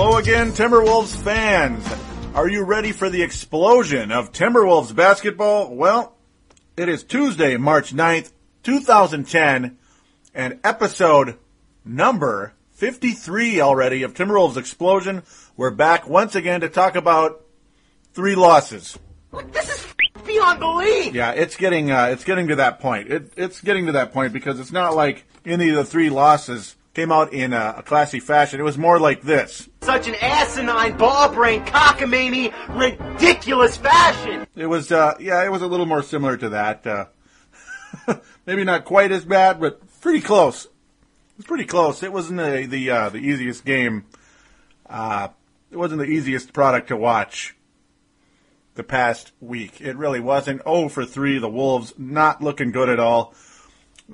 Hello again, Timberwolves fans. Are you ready for the explosion of Timberwolves basketball? Well, it is Tuesday, March 9th, 2010, and episode number 53 already of Timberwolves Explosion. We're back once again to talk about three losses. This is beyond belief. Yeah, it's getting uh, it's getting to that point. It, it's getting to that point because it's not like any of the three losses came out in a, a classy fashion. It was more like this. Such an asinine, ball-brained, cockamamie, ridiculous fashion. It was uh, yeah, it was a little more similar to that. Uh, maybe not quite as bad, but pretty close. It was pretty close. It wasn't the the, uh, the easiest game. Uh, it wasn't the easiest product to watch the past week. It really wasn't. Oh for three. The Wolves not looking good at all.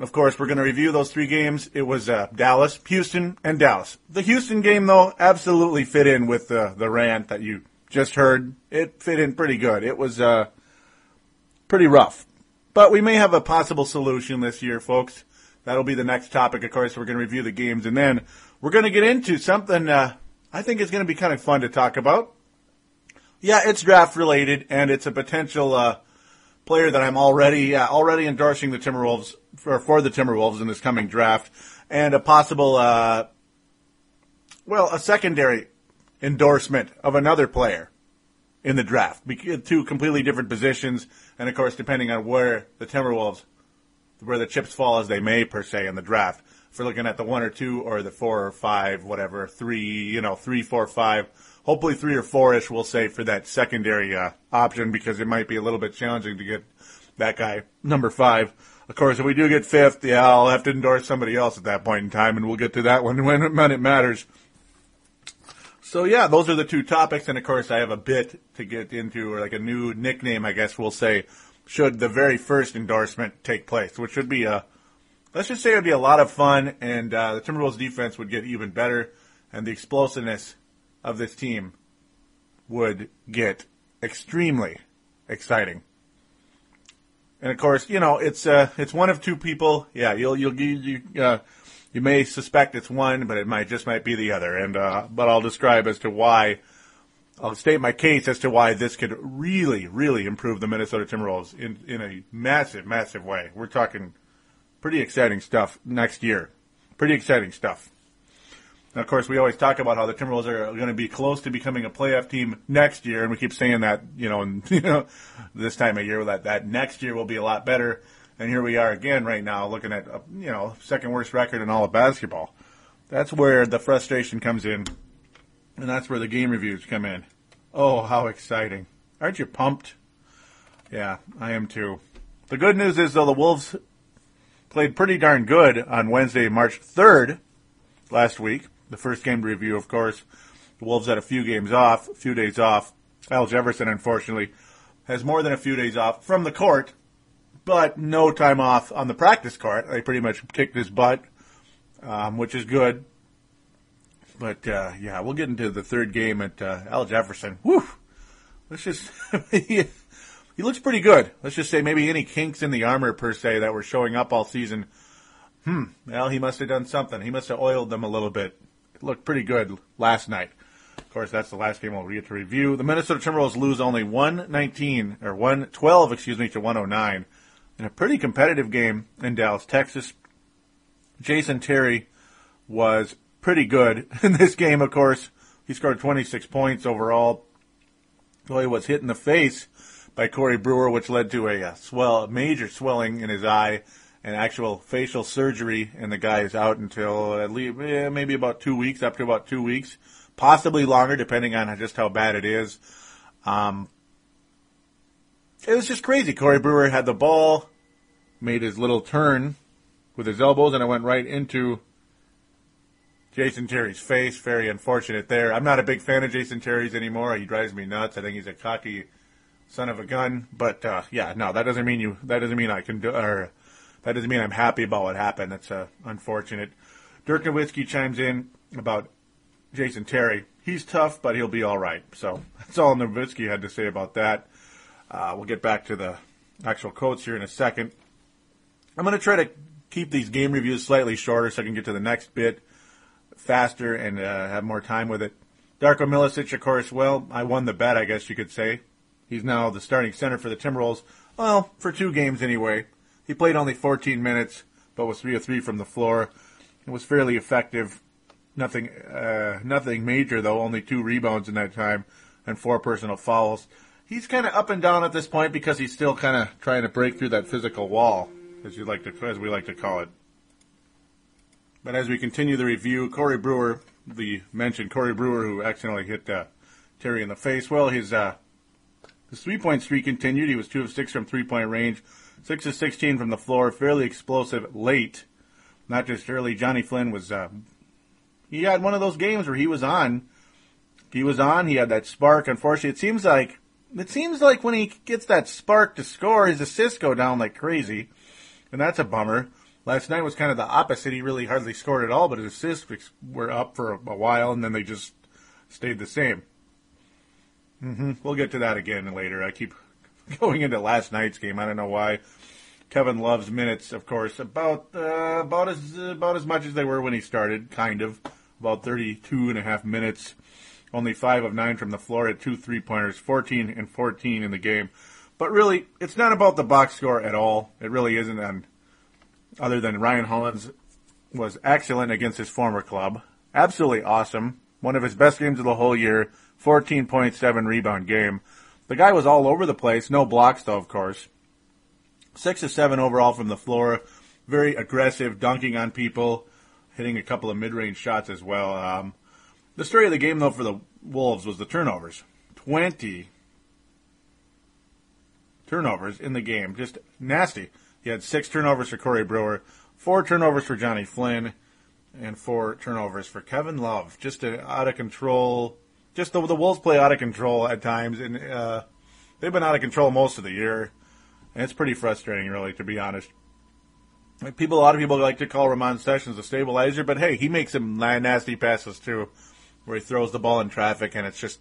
Of course, we're going to review those three games. It was uh, Dallas, Houston, and Dallas. The Houston game, though, absolutely fit in with the the rant that you just heard. It fit in pretty good. It was uh, pretty rough, but we may have a possible solution this year, folks. That'll be the next topic. Of course, we're going to review the games, and then we're going to get into something uh, I think is going to be kind of fun to talk about. Yeah, it's draft related, and it's a potential uh, player that I'm already uh, already endorsing the Timberwolves for, for the Timberwolves in this coming draft, and a possible, uh, well, a secondary endorsement of another player in the draft. Two completely different positions, and of course, depending on where the Timberwolves, where the chips fall as they may per se in the draft. If we're looking at the one or two or the four or five, whatever, three, you know, three, four, five, hopefully three or four-ish, we'll say for that secondary uh, option because it might be a little bit challenging to get that guy number five. Of course, if we do get fifth, yeah, I'll have to endorse somebody else at that point in time, and we'll get to that one when, when it matters. So yeah, those are the two topics, and of course, I have a bit to get into, or like a new nickname, I guess we'll say, should the very first endorsement take place, which would be a, let's just say it would be a lot of fun, and uh, the Timberwolves defense would get even better, and the explosiveness of this team would get extremely exciting. And of course, you know, it's uh, it's one of two people. Yeah, you'll you'll you uh, you may suspect it's one, but it might just might be the other. And uh, but I'll describe as to why. I'll state my case as to why this could really, really improve the Minnesota Timberwolves in in a massive, massive way. We're talking pretty exciting stuff next year. Pretty exciting stuff. Of course, we always talk about how the Timberwolves are going to be close to becoming a playoff team next year, and we keep saying that, you know, and, you know, this time of year that that next year will be a lot better. And here we are again right now, looking at a, you know second worst record in all of basketball. That's where the frustration comes in, and that's where the game reviews come in. Oh, how exciting! Aren't you pumped? Yeah, I am too. The good news is though the Wolves played pretty darn good on Wednesday, March 3rd, last week the first game to review, of course. The Wolves had a few games off, a few days off. Al Jefferson, unfortunately, has more than a few days off from the court, but no time off on the practice court. They pretty much kicked his butt, um, which is good. But uh, yeah, we'll get into the third game at uh, Al Jefferson. Whew. Let's just he, he looks pretty good. Let's just say maybe any kinks in the armor per se that were showing up all season. Hmm. Well, he must have done something. He must have oiled them a little bit looked pretty good last night. Of course, that's the last game we'll get to review. The Minnesota Timberwolves lose only 119 or 112, excuse me, to 109 in a pretty competitive game in Dallas, Texas. Jason Terry was pretty good in this game, of course. He scored 26 points overall. Well, he was hit in the face by Corey Brewer, which led to a, a swell, major swelling in his eye and actual facial surgery, and the guy is out until at least eh, maybe about two weeks, up to about two weeks, possibly longer, depending on just how bad it is. Um, it was just crazy. Corey Brewer had the ball, made his little turn with his elbows, and it went right into Jason Terry's face. Very unfortunate there. I'm not a big fan of Jason Terry's anymore. He drives me nuts. I think he's a cocky son of a gun. But uh, yeah, no, that doesn't mean you. That doesn't mean I can do. Or that doesn't mean I'm happy about what happened. That's uh, unfortunate. Dirk Nowitzki chimes in about Jason Terry. He's tough, but he'll be all right. So that's all Nowitzki had to say about that. Uh, we'll get back to the actual quotes here in a second. I'm going to try to keep these game reviews slightly shorter so I can get to the next bit faster and uh, have more time with it. Darko Milicic, of course, well, I won the bet, I guess you could say. He's now the starting center for the Timberwolves. Well, for two games anyway. He played only 14 minutes, but was 3 of 3 from the floor. It was fairly effective. Nothing, uh, nothing major though. Only two rebounds in that time and four personal fouls. He's kind of up and down at this point because he's still kind of trying to break through that physical wall, as you like to, as we like to call it. But as we continue the review, Corey Brewer, the mentioned Corey Brewer, who accidentally hit uh, Terry in the face. Well, his uh, his three point streak continued. He was two of six from three point range, six of sixteen from the floor. Fairly explosive late, not just early. Johnny Flynn was uh, he had one of those games where he was on. He was on. He had that spark. Unfortunately, it seems like it seems like when he gets that spark to score, his assists go down like crazy, and that's a bummer. Last night was kind of the opposite. He really hardly scored at all, but his assists were up for a while, and then they just stayed the same. Mm-hmm. We'll get to that again later. I keep going into last night's game. I don't know why. Kevin Love's minutes, of course, about uh, about as about as much as they were when he started, kind of about 32 and a half minutes. Only five of nine from the floor at two three pointers, 14 and 14 in the game. But really, it's not about the box score at all. It really isn't. And other than Ryan Hollins was excellent against his former club, absolutely awesome. One of his best games of the whole year. 14.7 rebound game. The guy was all over the place. No blocks though, of course. Six to seven overall from the floor. Very aggressive, dunking on people, hitting a couple of mid-range shots as well. Um, the story of the game, though, for the Wolves was the turnovers. 20 turnovers in the game. Just nasty. He had six turnovers for Corey Brewer, four turnovers for Johnny Flynn, and four turnovers for Kevin Love. Just an out of control. Just the, the Wolves play out of control at times, and uh, they've been out of control most of the year. And it's pretty frustrating, really, to be honest. Like people, a lot of people like to call Ramon Sessions a stabilizer, but hey, he makes some nasty passes too, where he throws the ball in traffic, and it's just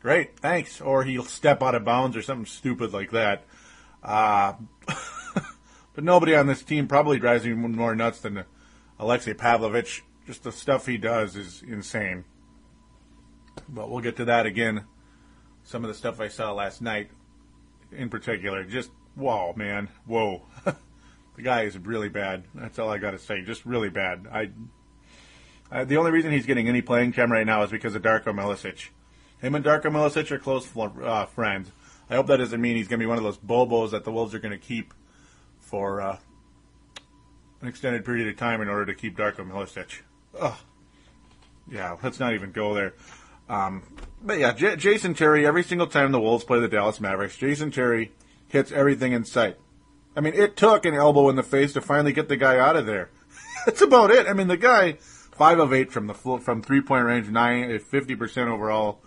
great, thanks. Or he'll step out of bounds or something stupid like that. Uh, but nobody on this team probably drives me more nuts than Alexei Pavlovich. Just the stuff he does is insane. But we'll get to that again. Some of the stuff I saw last night, in particular, just whoa, man, whoa. the guy is really bad. That's all I got to say. Just really bad. I, I, the only reason he's getting any playing time right now is because of Darko Milicic. Him and Darko Milicic are close uh, friends. I hope that doesn't mean he's going to be one of those bobos that the Wolves are going to keep for uh, an extended period of time in order to keep Darko Milicic. Ugh. Yeah, let's not even go there. Um, but yeah, J- Jason Terry, every single time the Wolves play the Dallas Mavericks, Jason Terry hits everything in sight. I mean, it took an elbow in the face to finally get the guy out of there. That's about it. I mean, the guy, five of eight from the from three point range, nine fifty percent overall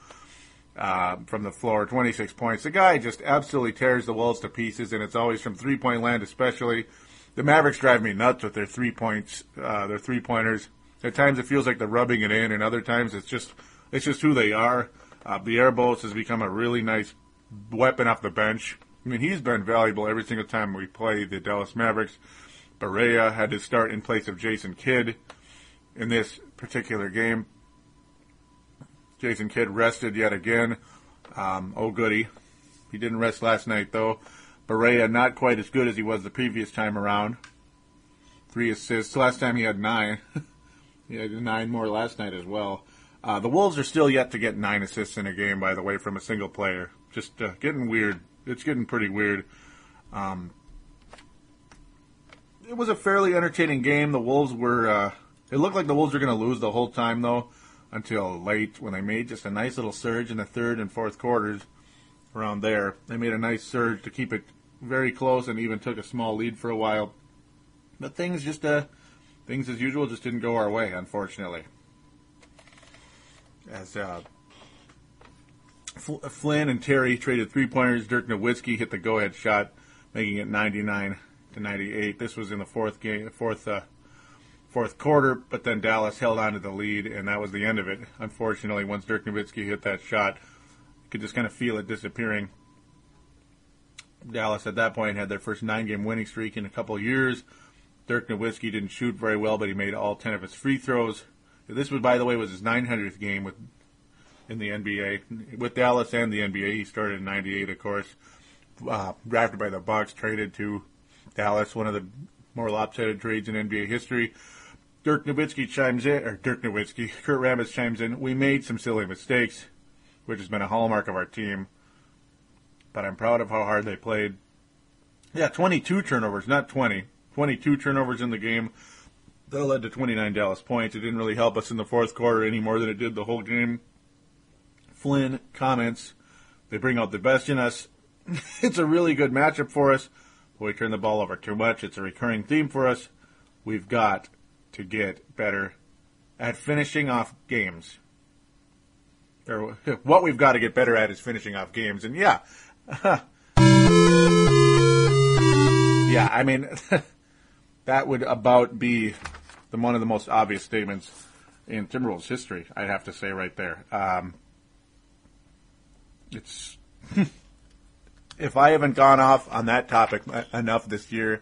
uh, from the floor, twenty six points. The guy just absolutely tears the Wolves to pieces, and it's always from three point land, especially. The Mavericks drive me nuts with their three points, uh, their three pointers. At times it feels like they're rubbing it in, and other times it's just it's just who they are. Uh, Barea's has become a really nice weapon off the bench. I mean, he's been valuable every single time we play the Dallas Mavericks. Barea had to start in place of Jason Kidd in this particular game. Jason Kidd rested yet again. Um, oh, goody. He didn't rest last night, though. Barea not quite as good as he was the previous time around. Three assists. Last time he had nine. he had nine more last night as well. Uh, the Wolves are still yet to get nine assists in a game, by the way, from a single player. Just uh, getting weird it's getting pretty weird. Um, it was a fairly entertaining game. The Wolves were. Uh, it looked like the Wolves were going to lose the whole time though, until late when they made just a nice little surge in the third and fourth quarters. Around there, they made a nice surge to keep it very close, and even took a small lead for a while. But things just, uh, things as usual, just didn't go our way, unfortunately. As uh, Flynn and Terry traded three pointers. Dirk Nowitzki hit the go-ahead shot, making it 99 to 98. This was in the fourth game, fourth uh, fourth quarter, but then Dallas held on to the lead, and that was the end of it. Unfortunately, once Dirk Nowitzki hit that shot, you could just kind of feel it disappearing. Dallas at that point had their first nine-game winning streak in a couple years. Dirk Nowitzki didn't shoot very well, but he made all ten of his free throws. This was, by the way, was his 900th game with in the NBA with Dallas and the NBA. He started in '98, of course. Uh, drafted by the Bucks, traded to Dallas, one of the more lopsided trades in NBA history. Dirk Nowitzki chimes in, or Dirk Nowitzki, Kurt Rambis chimes in. We made some silly mistakes, which has been a hallmark of our team, but I'm proud of how hard they played. Yeah, 22 turnovers, not 20. 22 turnovers in the game. That led to 29 Dallas points. It didn't really help us in the fourth quarter any more than it did the whole game. Flynn comments, they bring out the best in us. it's a really good matchup for us. But we turn the ball over too much. It's a recurring theme for us. We've got to get better at finishing off games. Or what we've got to get better at is finishing off games. And yeah, yeah, I mean, that would about be the one of the most obvious statements in Timberwolves history. I'd have to say right there. Um, it's if I haven't gone off on that topic enough this year,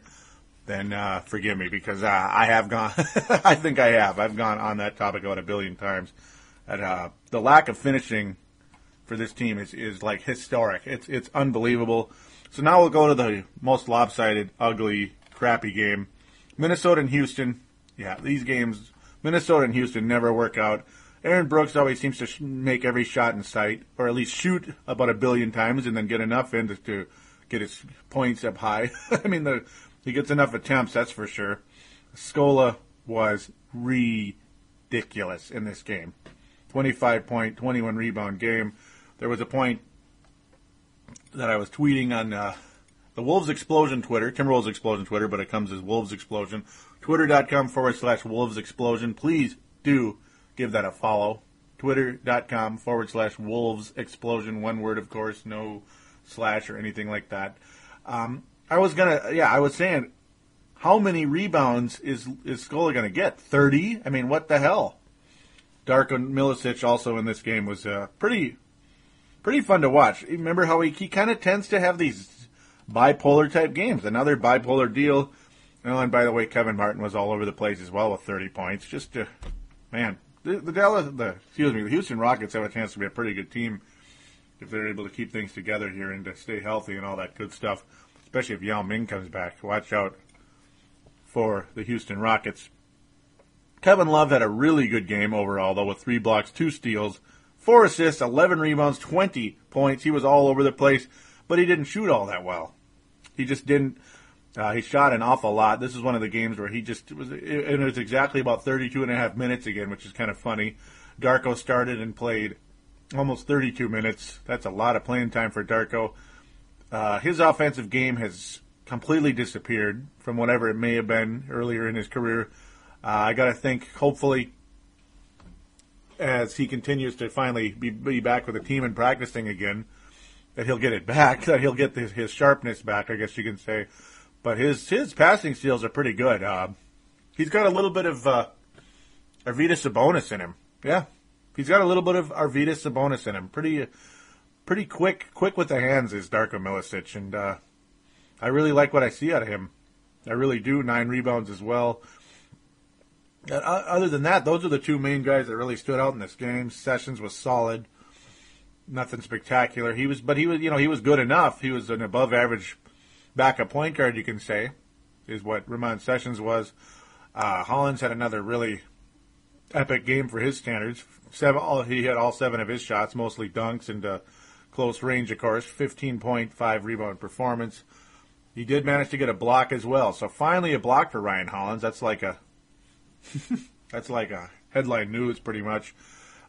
then uh, forgive me because uh, I have gone. I think I have. I've gone on that topic about a billion times. Uh, the lack of finishing for this team is, is like historic. It's it's unbelievable. So now we'll go to the most lopsided, ugly, crappy game. Minnesota and Houston. Yeah, these games, Minnesota and Houston never work out. Aaron Brooks always seems to sh- make every shot in sight, or at least shoot about a billion times, and then get enough in to, to get his points up high. I mean, the, he gets enough attempts, that's for sure. Scola was ridiculous in this game. 25 point, 21 rebound game. There was a point that I was tweeting on uh, the Wolves Explosion Twitter, Timberwolves Explosion Twitter, but it comes as Wolves Explosion. Twitter.com forward slash Wolves Explosion. Please do give that a follow. Twitter.com forward slash Wolves Explosion. One word, of course, no slash or anything like that. Um, I was gonna, yeah, I was saying, how many rebounds is is Scola gonna get? Thirty? I mean, what the hell? Darko Milicic also in this game was uh, pretty pretty fun to watch. Remember how he, he kind of tends to have these bipolar type games. Another bipolar deal. And by the way, Kevin Martin was all over the place as well with 30 points. Just, uh, man, the, the Dallas, the excuse me, the Houston Rockets have a chance to be a pretty good team if they're able to keep things together here and to stay healthy and all that good stuff. Especially if Yao Ming comes back. Watch out for the Houston Rockets. Kevin Love had a really good game overall, though, with three blocks, two steals, four assists, 11 rebounds, 20 points. He was all over the place, but he didn't shoot all that well. He just didn't. Uh, he shot an awful lot. This is one of the games where he just was. And it was exactly about 32 and a half minutes again, which is kind of funny. Darko started and played almost 32 minutes. That's a lot of playing time for Darko. Uh, his offensive game has completely disappeared from whatever it may have been earlier in his career. Uh, I got to think, hopefully, as he continues to finally be, be back with the team and practicing again, that he'll get it back, that he'll get his, his sharpness back, I guess you can say. But his his passing skills are pretty good. Uh, he's got a little bit of uh, Arvydas Sabonis in him. Yeah, he's got a little bit of Arvydas Sabonis in him. Pretty pretty quick quick with the hands is Darko Milicic, and uh, I really like what I see out of him. I really do. Nine rebounds as well. Uh, other than that, those are the two main guys that really stood out in this game. Sessions was solid, nothing spectacular. He was, but he was, you know, he was good enough. He was an above average backup point guard, you can say, is what Ramon Sessions was. Uh, Hollins had another really epic game for his standards. Seven, all, he had all seven of his shots, mostly dunks and uh, close range, of course. 15.5 rebound performance. He did manage to get a block as well. So finally a block for Ryan Hollins. That's like a that's like a headline news, pretty much.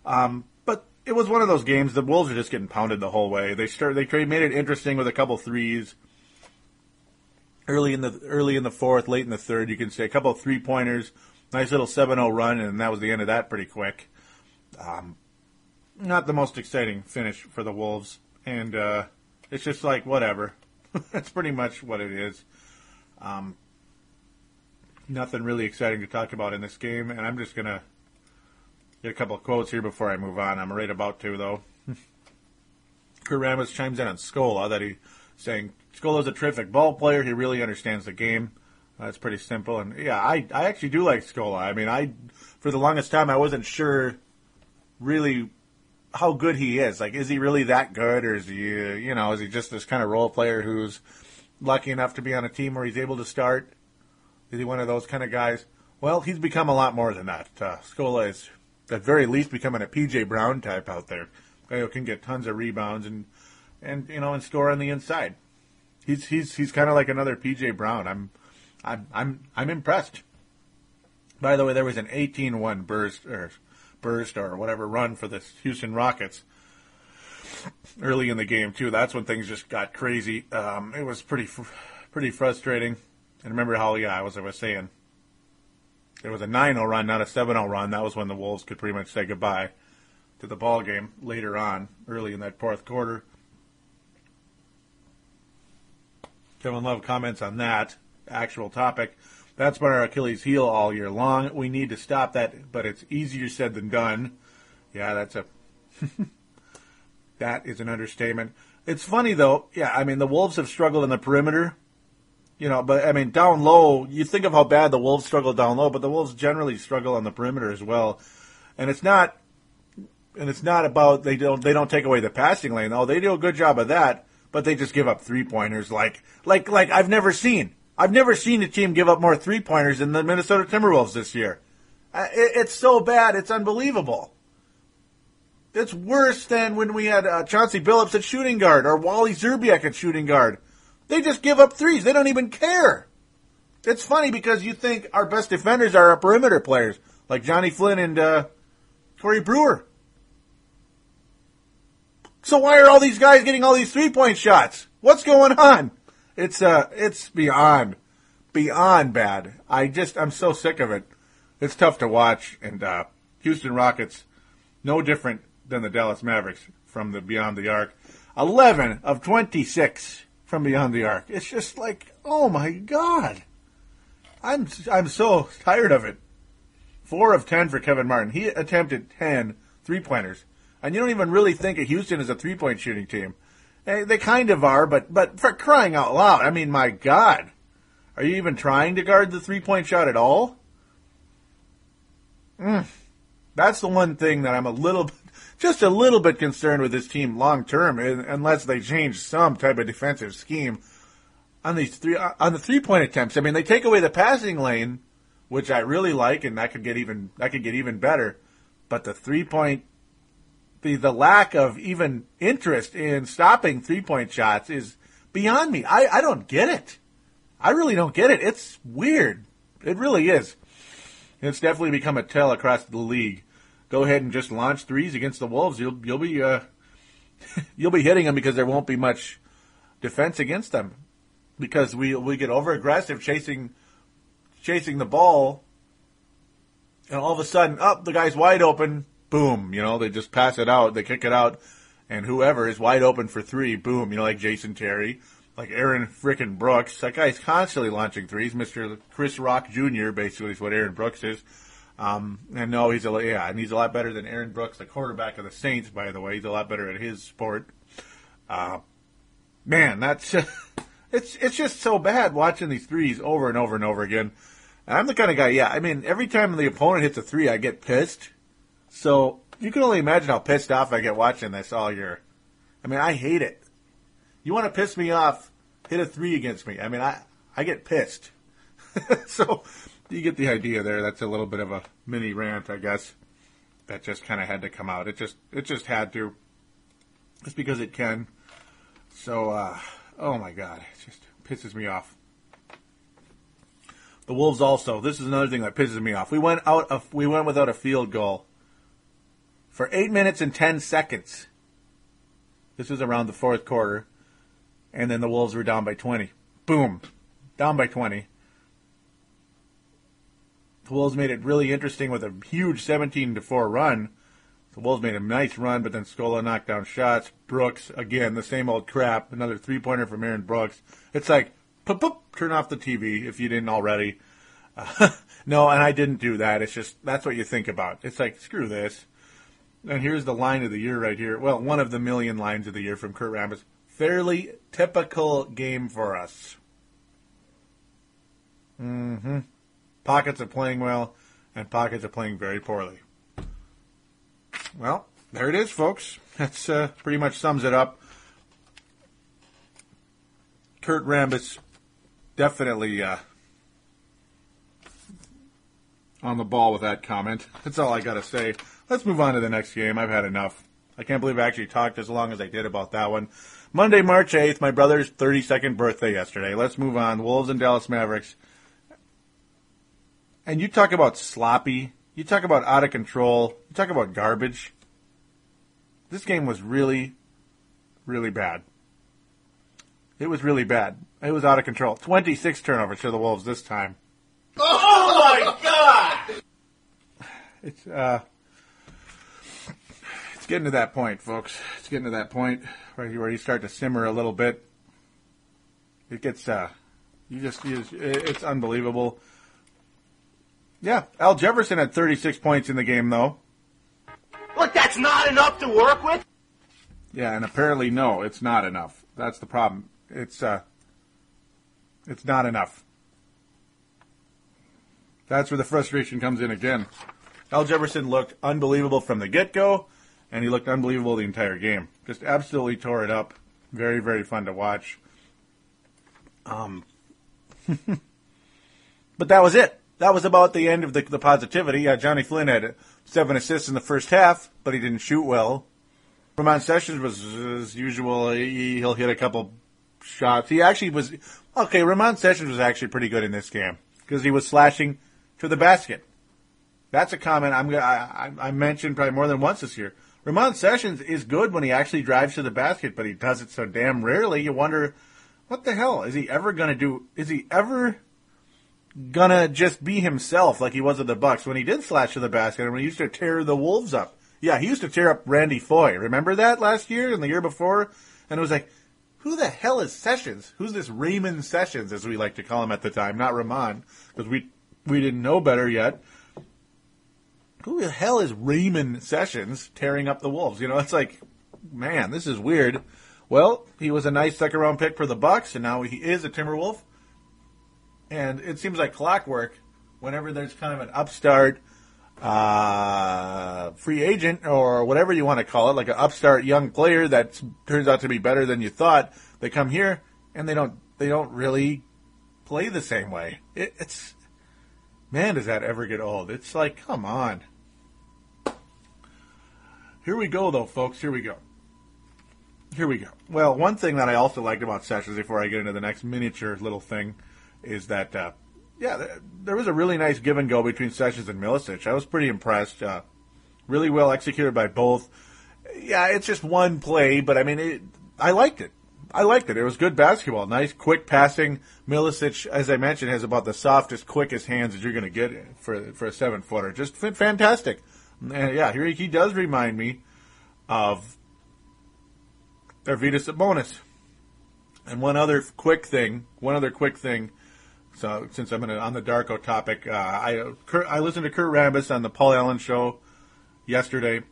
Um, but it was one of those games. The Wolves are just getting pounded the whole way. They start they made it interesting with a couple threes early in the early in the fourth, late in the third. You can see a couple of three pointers, nice little 7-0 run, and that was the end of that pretty quick. Um, not the most exciting finish for the Wolves, and uh, it's just like whatever. That's pretty much what it is. Um, nothing really exciting to talk about in this game, and I'm just gonna get a couple of quotes here before I move on. I'm right about to though. Kurt Rambis chimes in on Scola that he saying Scola's a terrific ball player. He really understands the game. That's pretty simple, and yeah, I I actually do like Scola. I mean, I for the longest time I wasn't sure really how good he is. Like, is he really that good, or is he, uh, you know, is he just this kind of role player who's lucky enough to be on a team where he's able to start? Is he one of those kind of guys? Well, he's become a lot more than that. Uh, Scola is, at very least, becoming a PJ Brown type out there. Guy who can get tons of rebounds and, and you know, and score on the inside. He's he's he's kind of like another PJ Brown. I'm, I'm I'm I'm impressed. By the way, there was an 18-1 burst or burst or whatever run for the Houston Rockets early in the game too. That's when things just got crazy. Um, it was pretty pretty frustrating. And remember how yeah, I was I was saying it was a 9-0 run, not a 7-0 run. That was when the Wolves could pretty much say goodbye to the ball game later on, early in that fourth quarter. Kevin Love comments on that actual topic. That's been our Achilles heel all year long. We need to stop that, but it's easier said than done. Yeah, that's a that is an understatement. It's funny though. Yeah, I mean the Wolves have struggled in the perimeter. You know, but I mean down low, you think of how bad the Wolves struggle down low, but the Wolves generally struggle on the perimeter as well. And it's not and it's not about they don't they don't take away the passing lane. Oh, they do a good job of that, but they just give up three pointers like like like I've never seen. I've never seen a team give up more three pointers than the Minnesota Timberwolves this year. Uh, it's so bad, it's unbelievable. It's worse than when we had uh, Chauncey Billups at shooting guard or Wally Szczerbiak at shooting guard. They just give up threes. They don't even care. It's funny because you think our best defenders are our perimeter players, like Johnny Flynn and uh, Corey Brewer. So why are all these guys getting all these three point shots? What's going on? It's uh, it's beyond, beyond bad. I just, I'm so sick of it. It's tough to watch. And uh, Houston Rockets, no different than the Dallas Mavericks from the Beyond the Arc. 11 of 26 from Beyond the Arc. It's just like, oh my God. I'm, I'm so tired of it. Four of 10 for Kevin Martin. He attempted 10 three pointers. And you don't even really think of Houston as a three point shooting team. They, kind of are, but but for crying out loud, I mean, my God, are you even trying to guard the three point shot at all? Mm. That's the one thing that I'm a little, just a little bit concerned with this team long term, unless they change some type of defensive scheme on these three on the three point attempts. I mean, they take away the passing lane, which I really like, and that could get even that could get even better. But the three point the the lack of even interest in stopping three point shots is beyond me. I, I don't get it. I really don't get it. It's weird. It really is. It's definitely become a tell across the league. Go ahead and just launch threes against the Wolves. You'll you'll be uh, you'll be hitting them because there won't be much defense against them because we we get over aggressive chasing chasing the ball, and all of a sudden, up oh, the guy's wide open boom, you know, they just pass it out, they kick it out, and whoever is wide open for three, boom, you know, like Jason Terry, like Aaron frickin' Brooks. That guy's constantly launching threes. Mr. Chris Rock Jr. basically is what Aaron Brooks is. Um, and no, he's a yeah, and he's a lot better than Aaron Brooks, the quarterback of the Saints. By the way, he's a lot better at his sport. Uh, man, that's it's it's just so bad watching these threes over and over and over again. And I'm the kind of guy, yeah. I mean, every time the opponent hits a three, I get pissed. So you can only imagine how pissed off I get watching this all year. I mean, I hate it. You want to piss me off? Hit a three against me. I mean, I I get pissed. so you get the idea there. That's a little bit of a mini rant, I guess. That just kind of had to come out. It just it just had to. Just because it can. So, uh, oh my god, it just pisses me off. The Wolves also. This is another thing that pisses me off. We went out of we went without a field goal for 8 minutes and 10 seconds. This was around the fourth quarter. And then the Wolves were down by 20. Boom. Down by 20. The Wolves made it really interesting with a huge 17 to 4 run. The Wolves made a nice run, but then Scola knocked down shots. Brooks, again, the same old crap. Another three pointer from Aaron Brooks. It's like, poop, poop, turn off the TV if you didn't already. Uh, no, and I didn't do that. It's just, that's what you think about. It's like, screw this. And here's the line of the year right here. Well, one of the million lines of the year from Kurt Rambis. Fairly typical game for us. Mm-hmm. Pockets are playing well, and pockets are playing very poorly. Well, there it is, folks. That's uh, pretty much sums it up. Kurt Rambis definitely uh, on the ball with that comment. That's all I got to say. Let's move on to the next game. I've had enough. I can't believe I actually talked as long as I did about that one. Monday, March 8th, my brother's 32nd birthday yesterday. Let's move on. Wolves and Dallas Mavericks. And you talk about sloppy. You talk about out of control. You talk about garbage. This game was really, really bad. It was really bad. It was out of control. 26 turnovers to the Wolves this time. Oh my god! It's uh, it's getting to that point, folks. It's getting to that point where you, where you start to simmer a little bit. It gets uh, you just, you just it's unbelievable. Yeah, Al Jefferson had 36 points in the game, though. Look, that's not enough to work with. Yeah, and apparently, no, it's not enough. That's the problem. It's uh, it's not enough. That's where the frustration comes in again. Al Jefferson looked unbelievable from the get go, and he looked unbelievable the entire game. Just absolutely tore it up. Very, very fun to watch. Um, but that was it. That was about the end of the, the positivity. Johnny Flynn had seven assists in the first half, but he didn't shoot well. Ramon Sessions was as usual. He, he'll hit a couple shots. He actually was okay. Ramon Sessions was actually pretty good in this game because he was slashing to the basket. That's a comment I'm I, I mentioned probably more than once this year. Ramon Sessions is good when he actually drives to the basket, but he does it so damn rarely. You wonder, what the hell is he ever gonna do? Is he ever gonna just be himself like he was at the Bucks when he did slash to the basket and when he used to tear the Wolves up? Yeah, he used to tear up Randy Foye. Remember that last year and the year before? And it was like, who the hell is Sessions? Who's this Raymond Sessions, as we like to call him at the time, not Ramon, because we we didn't know better yet. Who the hell is Raymond Sessions tearing up the Wolves? You know, it's like, man, this is weird. Well, he was a nice second round pick for the Bucks, and now he is a Timberwolf. And it seems like clockwork. Whenever there's kind of an upstart uh, free agent or whatever you want to call it, like an upstart young player that turns out to be better than you thought, they come here and they don't they don't really play the same way. It, it's man, does that ever get old? It's like, come on. Here we go, though, folks. Here we go. Here we go. Well, one thing that I also liked about Sessions before I get into the next miniature little thing is that, uh, yeah, there was a really nice give and go between Sessions and Milicic. I was pretty impressed. Uh, really well executed by both. Yeah, it's just one play, but I mean, it, I liked it. I liked it. It was good basketball. Nice, quick passing. Milicic, as I mentioned, has about the softest, quickest hands that you're going to get for for a seven footer. Just fantastic. Yeah, here he does remind me of Arvydas Sabonis. And one other quick thing, one other quick thing. So since I'm on the Darko topic, uh, I Kurt, I listened to Kurt Rambis on the Paul Allen show yesterday,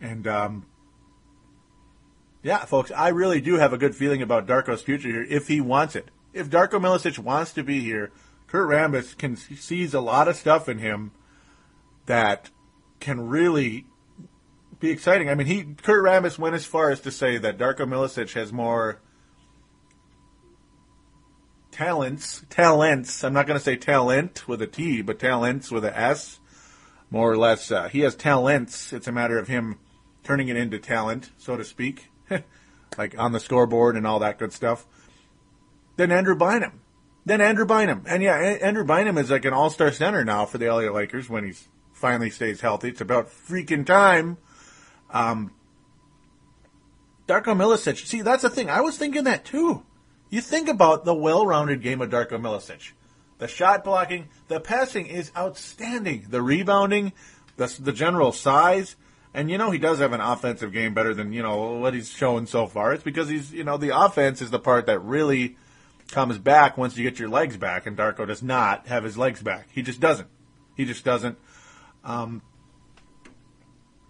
and um, yeah, folks, I really do have a good feeling about Darko's future here if he wants it. If Darko Milicic wants to be here, Kurt Rambis can sees a lot of stuff in him that can really be exciting. I mean, he Kurt Rambis went as far as to say that Darko Milicic has more talents, talents. I'm not going to say talent with a T, but talents with a S, more or less. Uh, he has talents. It's a matter of him turning it into talent, so to speak, like on the scoreboard and all that good stuff. Then Andrew Bynum. Then Andrew Bynum. And yeah, Andrew Bynum is like an all-star center now for the LA Lakers when he's finally stays healthy. It's about freaking time. Um, Darko Milicic. See, that's the thing. I was thinking that too. You think about the well-rounded game of Darko Milicic. The shot blocking, the passing is outstanding. The rebounding, the, the general size, and you know he does have an offensive game better than you know what he's shown so far. It's because he's you know the offense is the part that really comes back once you get your legs back, and Darko does not have his legs back. He just doesn't. He just doesn't. Um,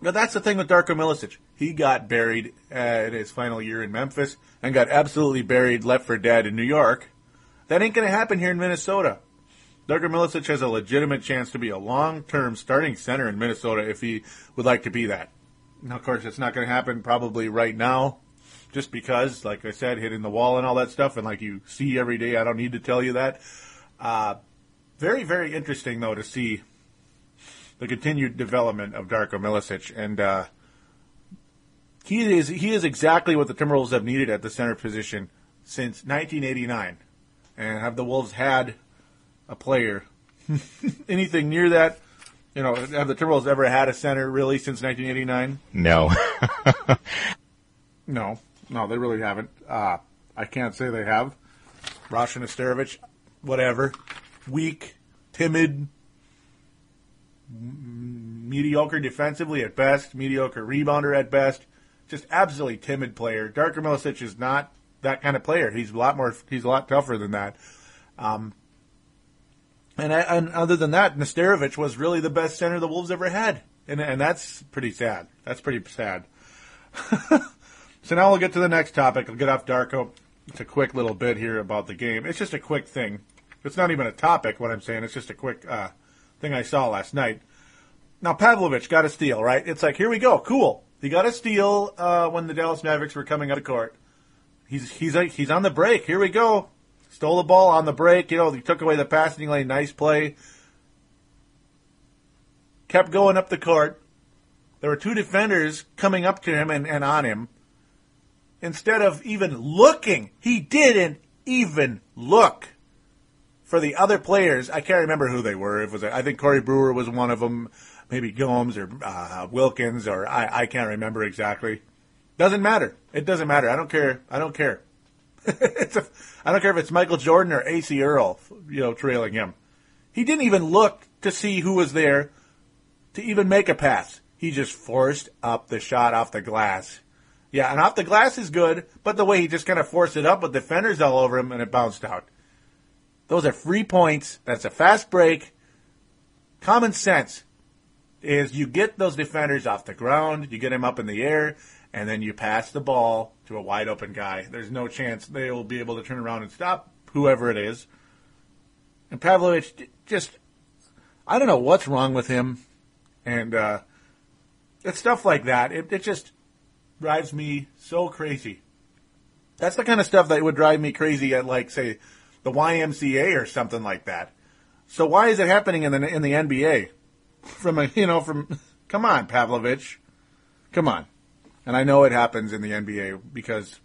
but that's the thing with Darko Milicic. He got buried in his final year in Memphis and got absolutely buried, left for dead in New York. That ain't going to happen here in Minnesota. Darko Milicic has a legitimate chance to be a long-term starting center in Minnesota if he would like to be that. Now, of course, it's not going to happen probably right now, just because, like I said, hitting the wall and all that stuff, and like you see every day. I don't need to tell you that. Uh, very, very interesting though to see the continued development of Darko Milicic, and uh, he is he is exactly what the Timberwolves have needed at the center position since 1989, and have the Wolves had a player anything near that? You know, have the Timberwolves ever had a center really since 1989? No. No, no, they really haven't. Uh, I can't say they have. Rasho Nesterovich, whatever, weak, timid, mediocre defensively at best, mediocre rebounder at best, just absolutely timid player. Darko Milicic is not that kind of player. He's a lot more. He's a lot tougher than that. Um, and, and other than that, Nesterovich was really the best center the Wolves ever had, and and that's pretty sad. That's pretty sad. So now we'll get to the next topic. I'll get off Darko. It's a quick little bit here about the game. It's just a quick thing. It's not even a topic, what I'm saying. It's just a quick uh, thing I saw last night. Now, Pavlovich got a steal, right? It's like, here we go. Cool. He got a steal uh, when the Dallas Mavericks were coming out of court. He's, he's, like, he's on the break. Here we go. Stole the ball on the break. You know, he took away the passing lane. Nice play. Kept going up the court. There were two defenders coming up to him and, and on him instead of even looking, he didn't even look for the other players. I can't remember who they were. It was I think Corey Brewer was one of them, maybe Gomes or uh, Wilkins, or I, I can't remember exactly. Doesn't matter. It doesn't matter. I don't care. I don't care. it's a, I don't care if it's Michael Jordan or AC Earl, you know, trailing him. He didn't even look to see who was there to even make a pass. He just forced up the shot off the glass yeah, and off the glass is good, but the way he just kind of forced it up with defenders all over him and it bounced out. Those are free points. That's a fast break. Common sense is you get those defenders off the ground, you get them up in the air, and then you pass the ball to a wide open guy. There's no chance they will be able to turn around and stop whoever it is. And Pavlovich just, I don't know what's wrong with him. And, uh, it's stuff like that. It, it just, drives me so crazy. That's the kind of stuff that would drive me crazy at like say the YMCA or something like that. So why is it happening in the in the NBA? From a you know from come on Pavlovich, come on. And I know it happens in the NBA because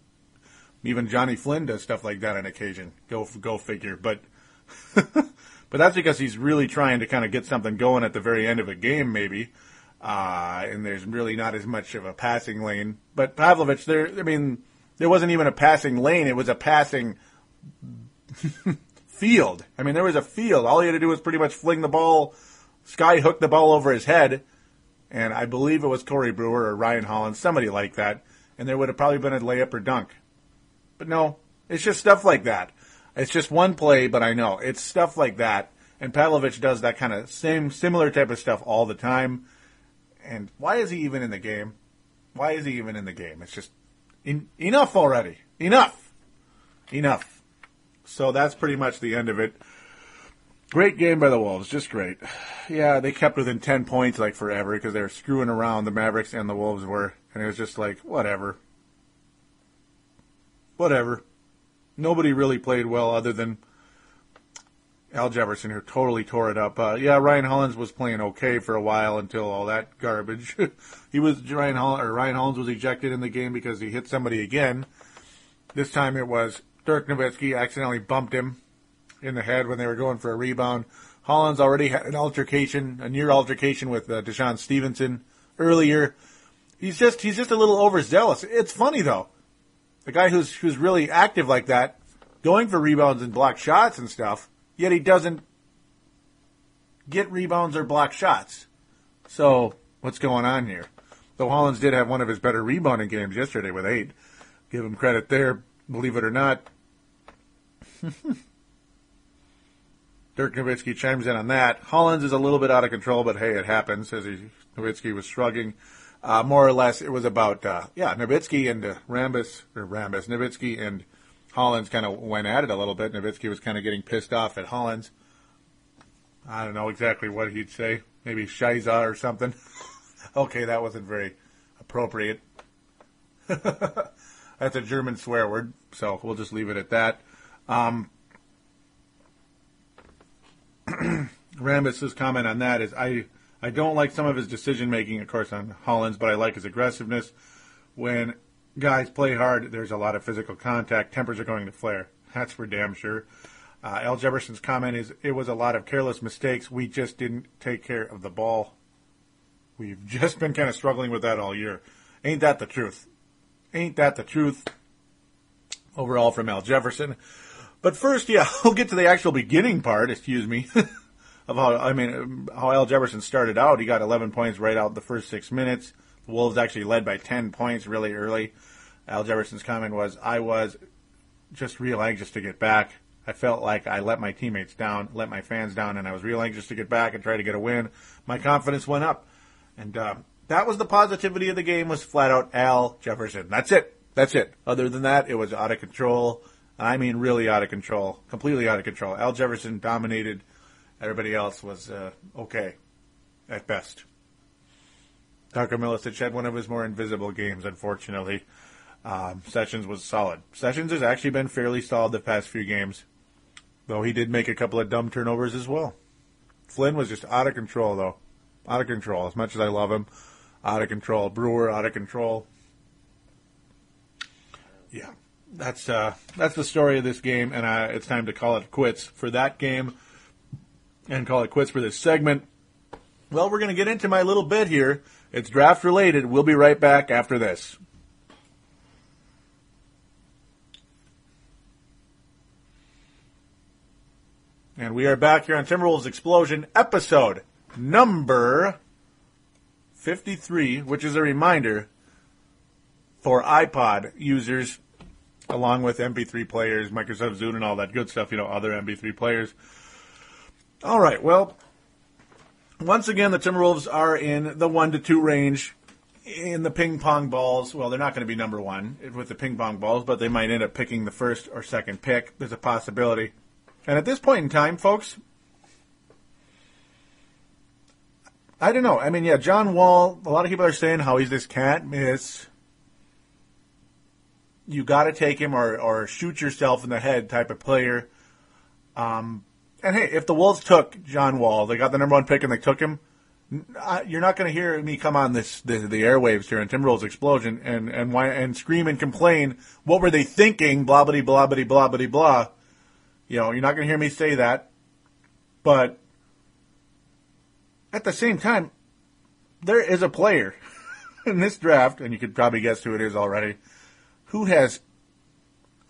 even Johnny Flynn does stuff like that on occasion. Go go figure. But but that's because he's really trying to kind of get something going at the very end of a game, maybe uh, and there's really not as much of a passing lane. But Pavlovich, there, I mean, there wasn't even a passing lane; it was a passing field. I mean, there was a field. All he had to do was pretty much fling the ball, sky hook the ball over his head, and I believe it was Corey Brewer or Ryan Hollins, somebody like that, and there would have probably been a layup or dunk. But no, it's just stuff like that. It's just one play, but I know it's stuff like that. And Pavlovich does that kind of same, similar type of stuff all the time and why is he even in the game? Why is he even in the game? It's just en- enough already. Enough. Enough. So that's pretty much the end of it. Great game by the Wolves, just great. Yeah, they kept within 10 points like forever because they were screwing around, the Mavericks and the Wolves were, and it was just like, whatever. Whatever. Nobody really played well other than Al Jefferson, who totally tore it up. Uh, yeah, Ryan Hollins was playing okay for a while until all that garbage. he was Ryan Hollins, or Ryan Hollins was ejected in the game because he hit somebody again. This time it was Dirk Nowitzki accidentally bumped him in the head when they were going for a rebound. Hollins already had an altercation, a near altercation with uh, DeShawn Stevenson earlier. He's just he's just a little overzealous. It's funny though, the guy who's who's really active like that, going for rebounds and block shots and stuff yet he doesn't get rebounds or block shots. So what's going on here? Though Hollins did have one of his better rebounding games yesterday with eight. Give him credit there, believe it or not. Dirk Nowitzki chimes in on that. Hollins is a little bit out of control, but hey, it happens. As he, Nowitzki was shrugging, uh, more or less, it was about uh, yeah, Nowitzki and uh, Rambis or Rambis, Nowitzki and Hollins kind of went at it a little bit. Nowitzki was kind of getting pissed off at Hollins. I don't know exactly what he'd say. Maybe Shiza or something. okay, that wasn't very appropriate. That's a German swear word, so we'll just leave it at that. Um, Rambis's comment on that is I I don't like some of his decision making, of course, on Hollins, but I like his aggressiveness. When guys play hard, there's a lot of physical contact. Tempers are going to flare. That's for damn sure. Uh, Al Jefferson's comment is it was a lot of careless mistakes. We just didn't take care of the ball. We've just been kind of struggling with that all year. Ain't that the truth? Ain't that the truth? Overall from Al Jefferson. But first, yeah, we'll get to the actual beginning part, excuse me, of how, I mean, how Al Jefferson started out. He got 11 points right out the first six minutes. The Wolves actually led by 10 points really early. Al Jefferson's comment was, I was just real anxious to get back. I felt like I let my teammates down, let my fans down, and I was real anxious to get back and try to get a win. My confidence went up. And uh, that was the positivity of the game was flat out Al Jefferson. That's it. That's it. Other than that, it was out of control. I mean, really out of control, completely out of control. Al Jefferson dominated. Everybody else was uh, okay, at best. Darko Milicic had one of his more invisible games, unfortunately. Um, Sessions was solid. Sessions has actually been fairly solid the past few games, though he did make a couple of dumb turnovers as well. Flynn was just out of control, though. Out of control. As much as I love him, out of control. Brewer, out of control. Yeah that's uh, that's the story of this game, and uh, it's time to call it quits for that game, and call it quits for this segment. Well, we're going to get into my little bit here. It's draft related. We'll be right back after this. And we are back here on Timberwolves Explosion, episode number 53, which is a reminder for iPod users along with MP3 players, Microsoft Zune, and all that good stuff, you know, other MP3 players. All right, well, once again, the Timberwolves are in the one to two range in the ping pong balls. Well, they're not going to be number one with the ping pong balls, but they might end up picking the first or second pick. There's a possibility. And at this point in time, folks, I don't know. I mean, yeah, John Wall, a lot of people are saying how he's this can't miss you got to take him or, or shoot yourself in the head type of player. Um, and hey, if the Wolves took John Wall, they got the number one pick and they took him, you're not going to hear me come on this the, the airwaves here in Timberwolves Explosion and and why and scream and complain. What were they thinking? Blah blah blah blah blah blah blah. You know, you're not going to hear me say that. But at the same time, there is a player in this draft, and you could probably guess who it is already who has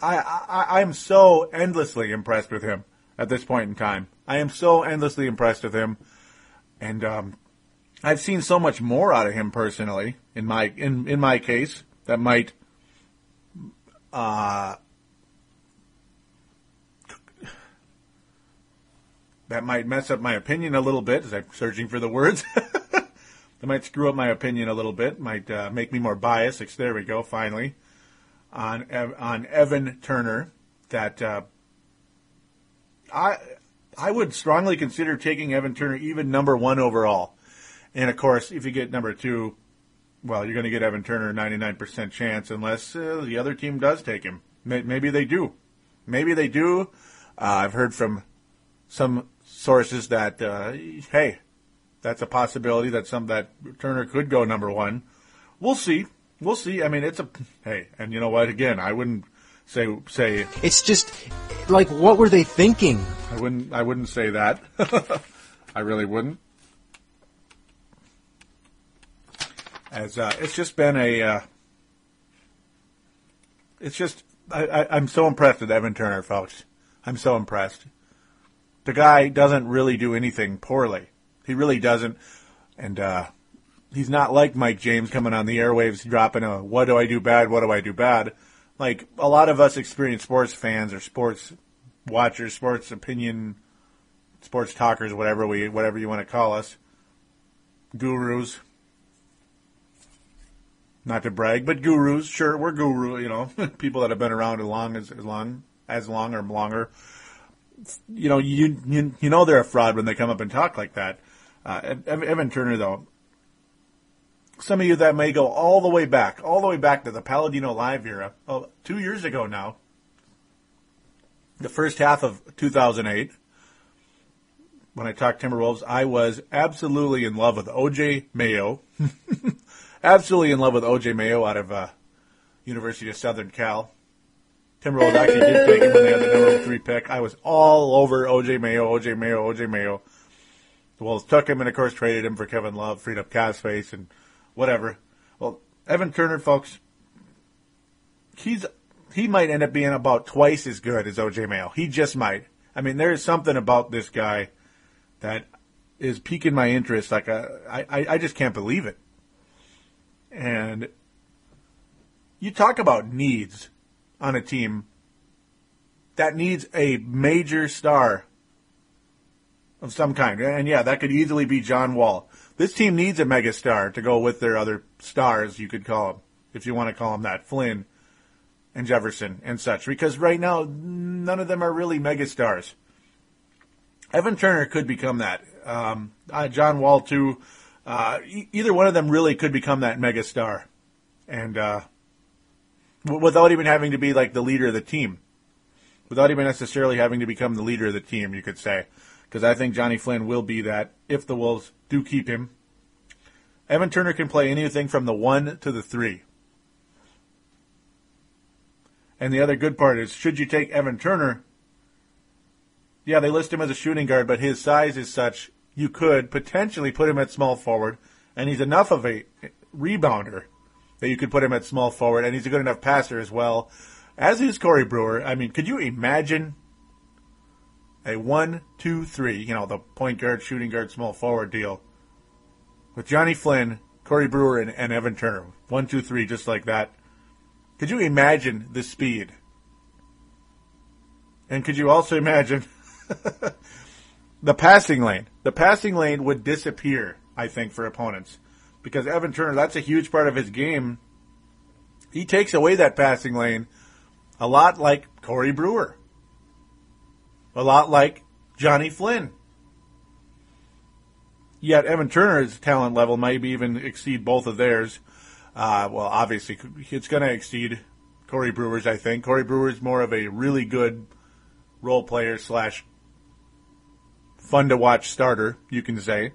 I, I I'm so endlessly impressed with him at this point in time. I am so endlessly impressed with him, and um, I've seen so much more out of him personally. In my in in my case, that might uh, that might mess up my opinion a little bit as I'm searching for the words. that might screw up my opinion a little bit. Might uh, make me more biased. There we go. Finally on on Evan Turner that uh, I I would strongly consider taking Evan Turner even number one overall. And of course, if you get number two, well, you're going to get Evan Turner 99% chance unless uh, the other team does take him. Maybe they do. Maybe they do. Uh, I've heard from some sources that uh, hey, that's a possibility that some that Turner could go number one. We'll see we'll see. I mean, it's a hey, and you know what? Again, I wouldn't say say it's just like what were they thinking? I wouldn't. I wouldn't say that. I really wouldn't. As uh, it's just been a. Uh, it's just I, I, I'm so impressed with Evan Turner, folks. I'm so impressed. The guy doesn't really do anything poorly. He really doesn't, and uh, he's not like Mike James coming on the airwaves dropping a what do I do bad, what do I do bad. Like a lot of us experienced sports fans or sports watchers, sports opinion, sports talkers, whatever we whatever you want to call us, gurus. Not to brag, but gurus. Sure, we're guru. You know, people that have been around as long as, as long as long or longer. You know, you, you you know they're a fraud when they come up and talk like that. Uh, Evan Turner, though, some of you that may go all the way back, all the way back to the Paladino Live era, oh, two years ago now, the first half of 2008, when I talked Timberwolves, I was absolutely in love with OJ Mayo. absolutely in love with OJ Mayo out of uh, University of Southern Cal. Timberwolves actually did take him when they had the number three pick. I was all over OJ Mayo, OJ Mayo, OJ Mayo. The Wolves took him and, of course, traded him for Kevin Love, freed up cap space and whatever. Well, Evan Turner, folks, he's he might end up being about twice as good as OJ Mayo. He just might. I mean, there is something about this guy that is piquing my interest. Like, uh, I, I, I just can't believe it. And you talk about needs on a team that needs a major star of some kind. And yeah, that could easily be John Wall. This team needs a megastar to go with their other stars, you could call them, if you want to call them that. Flynn and Jefferson and such. Because right now, none of them are really megastars. Evan Turner could become that. Um, uh, John Wall, too. Uh, e- either one of them really could become that megastar. And, uh, w- without even having to be like the leader of the team. Without even necessarily having to become the leader of the team, you could say because I think Johnny Flynn will be that if the Wolves do keep him. Evan Turner can play anything from the one to the three. And the other good part is, should you take Evan Turner, yeah, they list him as a shooting guard, but his size is such you could potentially put him at small forward, and he's enough of a rebounder that you could put him at small forward, and he's a good enough passer as well. As is Corey Brewer. I mean, could you imagine a one, two, three, you know, the point guard, shooting guard, small forward deal with Johnny Flynn, Corey Brewer, and, and Evan Turner. One, two, three, just like that. Could you imagine the speed? And could you also imagine the passing lane? The passing lane would disappear, I think, for opponents. Because Evan Turner, that's a huge part of his game. He takes away that passing lane a lot like Corey Brewer. A lot like Johnny Flynn. Yet Evan Turner's talent level might even exceed both of theirs. Uh, well, obviously, it's going to exceed Corey Brewer's, I think. Corey Brewer's more of a really good role player slash fun to watch starter, you can say.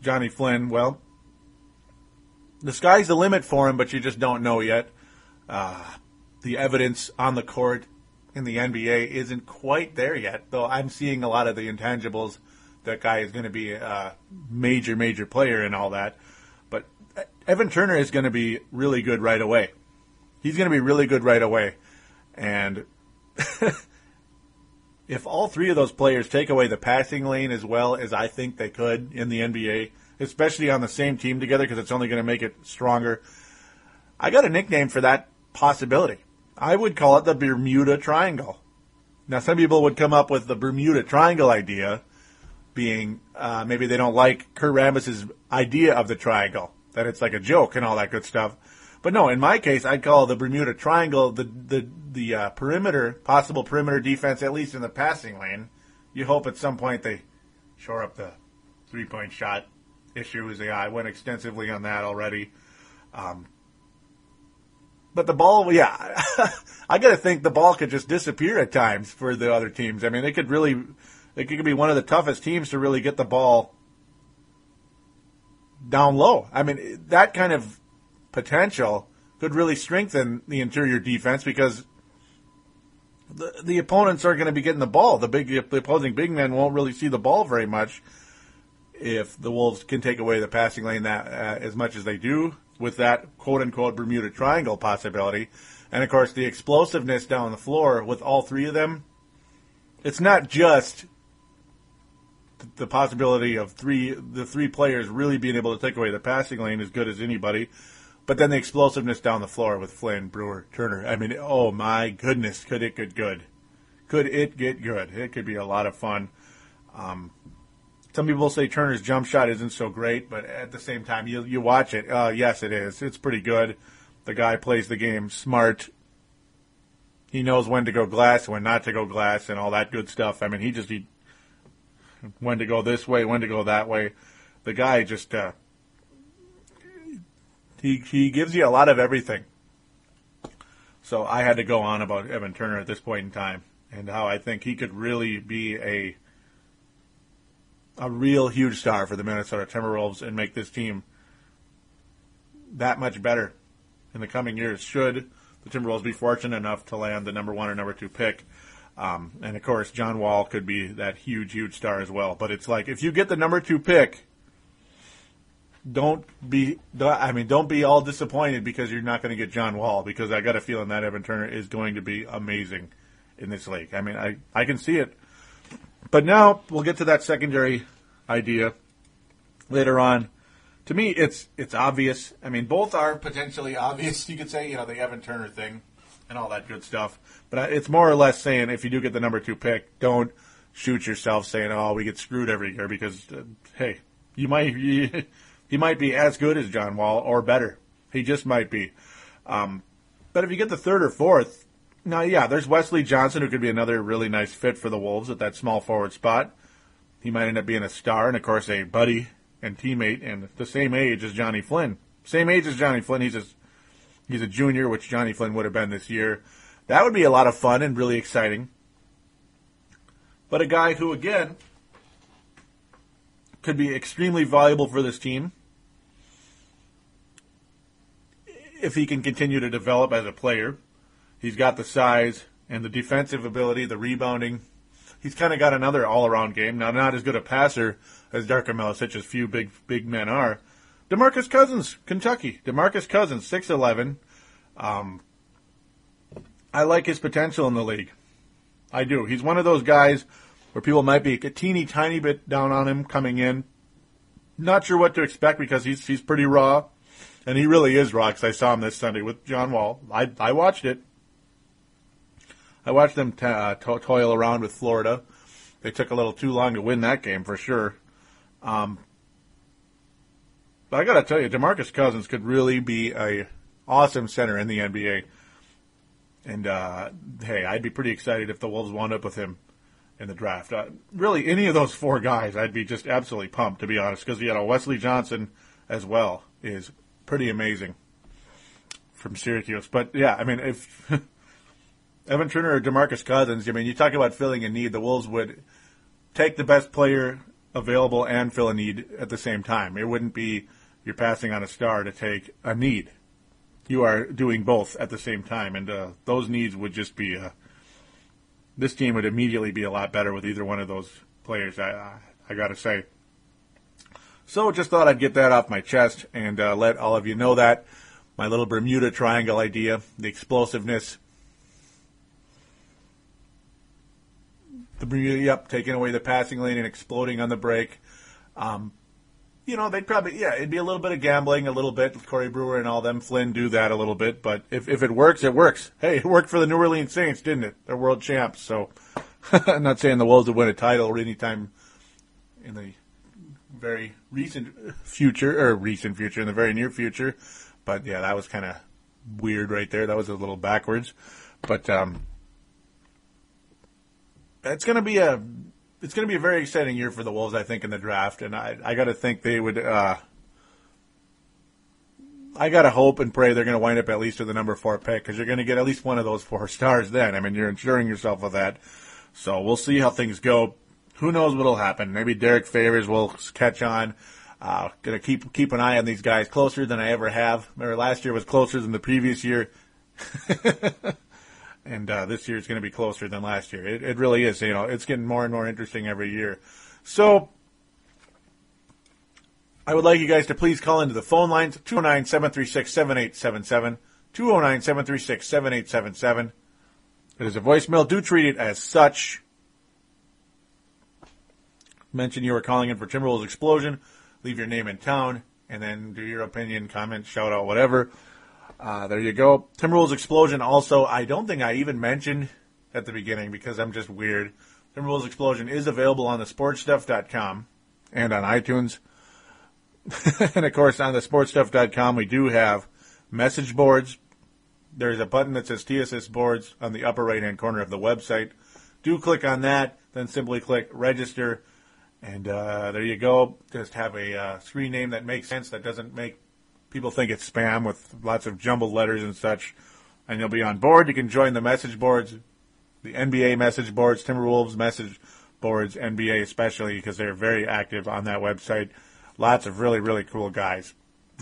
Johnny Flynn, well, the sky's the limit for him, but you just don't know yet. Uh, the evidence on the court in the NBA isn't quite there yet, though I'm seeing a lot of the intangibles. That guy is going to be a major, major player and all that. But uh, Evan Turner is going to be really good right away. He's going to be really good right away. And if all three of those players take away the passing lane as well as I think they could in the NBA, especially on the same team together, because it's only going to make it stronger, I got a nickname for that possibility. I would call it the Bermuda Triangle. Now, some people would come up with the Bermuda Triangle idea, being uh, maybe they don't like Kurt Rambis's idea of the triangle, that it's like a joke and all that good stuff. But no, in my case, I'd call the Bermuda Triangle the the the uh, perimeter, possible perimeter defense, at least in the passing lane. You hope at some point they shore up the three point shot issue. Yeah, I went extensively on that already. Um, but the ball, yeah, I got to think the ball could just disappear at times for the other teams. I mean, they could really, they could be one of the toughest teams to really get the ball down low. I mean, that kind of potential could really strengthen the interior defense because the, the opponents are going to be getting the ball. The big, the opposing big men won't really see the ball very much if the Wolves can take away the passing lane that uh, as much as they do with that quote unquote Bermuda Triangle possibility. And of course, the explosiveness down the floor with all three of them. It's not just the possibility of three, the three players really being able to take away the passing lane as good as anybody, but then the explosiveness down the floor with Flynn, Brewer, Turner. I mean, oh my goodness, could it get good? Could it get good? It could be a lot of fun. Um, some people say Turner's jump shot isn't so great, but at the same time, you you watch it. Uh, yes, it is. It's pretty good. The guy plays the game smart. He knows when to go glass, when not to go glass, and all that good stuff. I mean, he just he when to go this way, when to go that way. The guy just uh, he he gives you a lot of everything. So I had to go on about Evan Turner at this point in time and how I think he could really be a a real huge star for the Minnesota Timberwolves and make this team that much better in the coming years. Should the Timberwolves be fortunate enough to land the number one or number two pick? Um, and of course, John Wall could be that huge, huge star as well. But it's like if you get the number two pick, don't be. I mean, don't be all disappointed because you're not going to get John Wall. Because I got a feeling that Evan Turner is going to be amazing in this league. I mean, I I can see it. But now we'll get to that secondary idea later on. To me, it's it's obvious. I mean, both are potentially obvious. You could say, you know, the Evan Turner thing and all that good stuff. But it's more or less saying if you do get the number two pick, don't shoot yourself saying, "Oh, we get screwed every year," because uh, hey, you might he might be as good as John Wall or better. He just might be. Um, but if you get the third or fourth, now yeah, there's Wesley Johnson who could be another really nice fit for the Wolves at that small forward spot. He might end up being a star, and of course a buddy and teammate, and the same age as Johnny Flynn. Same age as Johnny Flynn. He's a he's a junior, which Johnny Flynn would have been this year. That would be a lot of fun and really exciting. But a guy who, again, could be extremely valuable for this team if he can continue to develop as a player. He's got the size and the defensive ability, the rebounding. He's kind of got another all-around game. Now, not as good a passer as Darko Milicic, as few big big men are. Demarcus Cousins, Kentucky. Demarcus Cousins, six eleven. Um, I like his potential in the league. I do. He's one of those guys where people might be a teeny tiny bit down on him coming in. Not sure what to expect because he's he's pretty raw, and he really is raw. Because I saw him this Sunday with John Wall. I I watched it. I watched them t- uh, to- toil around with Florida. They took a little too long to win that game for sure. Um, but I got to tell you, Demarcus Cousins could really be a awesome center in the NBA. And uh, hey, I'd be pretty excited if the Wolves wound up with him in the draft. Uh, really, any of those four guys, I'd be just absolutely pumped, to be honest, because you know Wesley Johnson as well is pretty amazing from Syracuse. But yeah, I mean, if Evan Turner or Demarcus Cousins, I mean, you talk about filling a need, the Wolves would take the best player available and fill a need at the same time. It wouldn't be you're passing on a star to take a need you are doing both at the same time, and uh, those needs would just be. Uh, this team would immediately be a lot better with either one of those players. I I, I got to say. So just thought I'd get that off my chest and uh, let all of you know that my little Bermuda Triangle idea, the explosiveness, the yep, taking away the passing lane and exploding on the break. Um, you know, they'd probably, yeah, it'd be a little bit of gambling, a little bit. Corey Brewer and all them, Flynn do that a little bit. But if, if it works, it works. Hey, it worked for the New Orleans Saints, didn't it? They're world champs. So I'm not saying the Wolves would win a title anytime in the very recent future, or recent future, in the very near future. But yeah, that was kind of weird right there. That was a little backwards. But um, it's going to be a it's going to be a very exciting year for the Wolves, I think, in the draft, and I, I got to think they would. Uh, I got to hope and pray they're going to wind up at least with the number four pick because you're going to get at least one of those four stars. Then, I mean, you're ensuring yourself of that. So we'll see how things go. Who knows what'll happen? Maybe Derrick Favors will catch on. Uh, gonna keep keep an eye on these guys closer than I ever have. Remember last year was closer than the previous year. and uh, this year is going to be closer than last year. It, it really is. You know, it's getting more and more interesting every year. So I would like you guys to please call into the phone lines 209 736 7877. 209 736 7877. It is a voicemail. Do treat it as such. Mention you are calling in for Timberwolves Explosion. Leave your name and town, and then do your opinion, comment, shout out, whatever. Uh, there you go. Timberwolves Explosion also, I don't think I even mentioned at the beginning because I'm just weird. Timberwolves Explosion is available on the sportstuff.com and on iTunes. and of course, on the sportstuff.com, we do have message boards. There's a button that says TSS boards on the upper right hand corner of the website. Do click on that, then simply click register. And uh, there you go. Just have a uh, screen name that makes sense, that doesn't make people think it's spam with lots of jumbled letters and such. And you'll be on board. You can join the message boards, the NBA message boards, Timberwolves message boards, NBA especially, because they're very active on that website. Lots of really, really cool guys.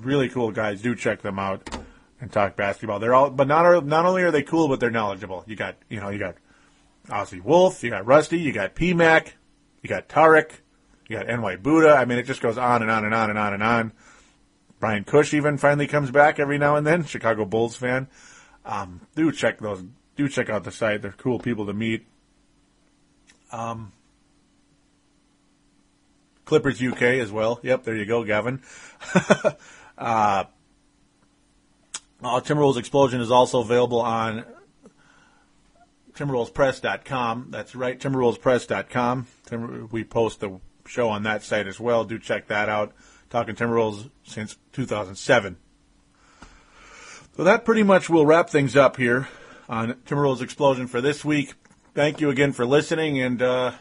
Really cool guys. Do check them out and talk basketball. They're all, but not not only are they cool, but they're knowledgeable. You got, you know, you got Aussie Wolf, you got Rusty, you got PMAC, you got Tarek, you got NY Buddha. I mean, it just goes on and on and on and on and on. Brian Cush even finally comes back every now and then. Chicago Bulls fan. Um, do check those. Do check out the site. They're cool people to meet. Um, Clippers UK as well. Yep, there you go, Gavin. uh, Timberwolves Explosion is also available on TimberwolvesPress.com. That's right, TimberwolvesPress.com. Timber, we post the show on that site as well. Do check that out. Talking Timberwolves since 2007. So that pretty much will wrap things up here on Timberwolves Explosion for this week. Thank you again for listening, and uh,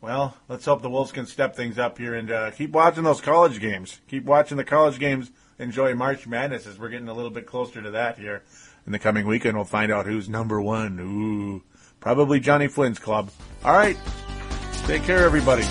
well, let's hope the Wolves can step things up here and uh, keep watching those college games. Keep watching the college games. Enjoy March Madness as we're getting a little bit closer to that here in the coming weekend. We'll find out who's number one. Ooh, probably Johnny Flynn's club. All right. Take care, everybody.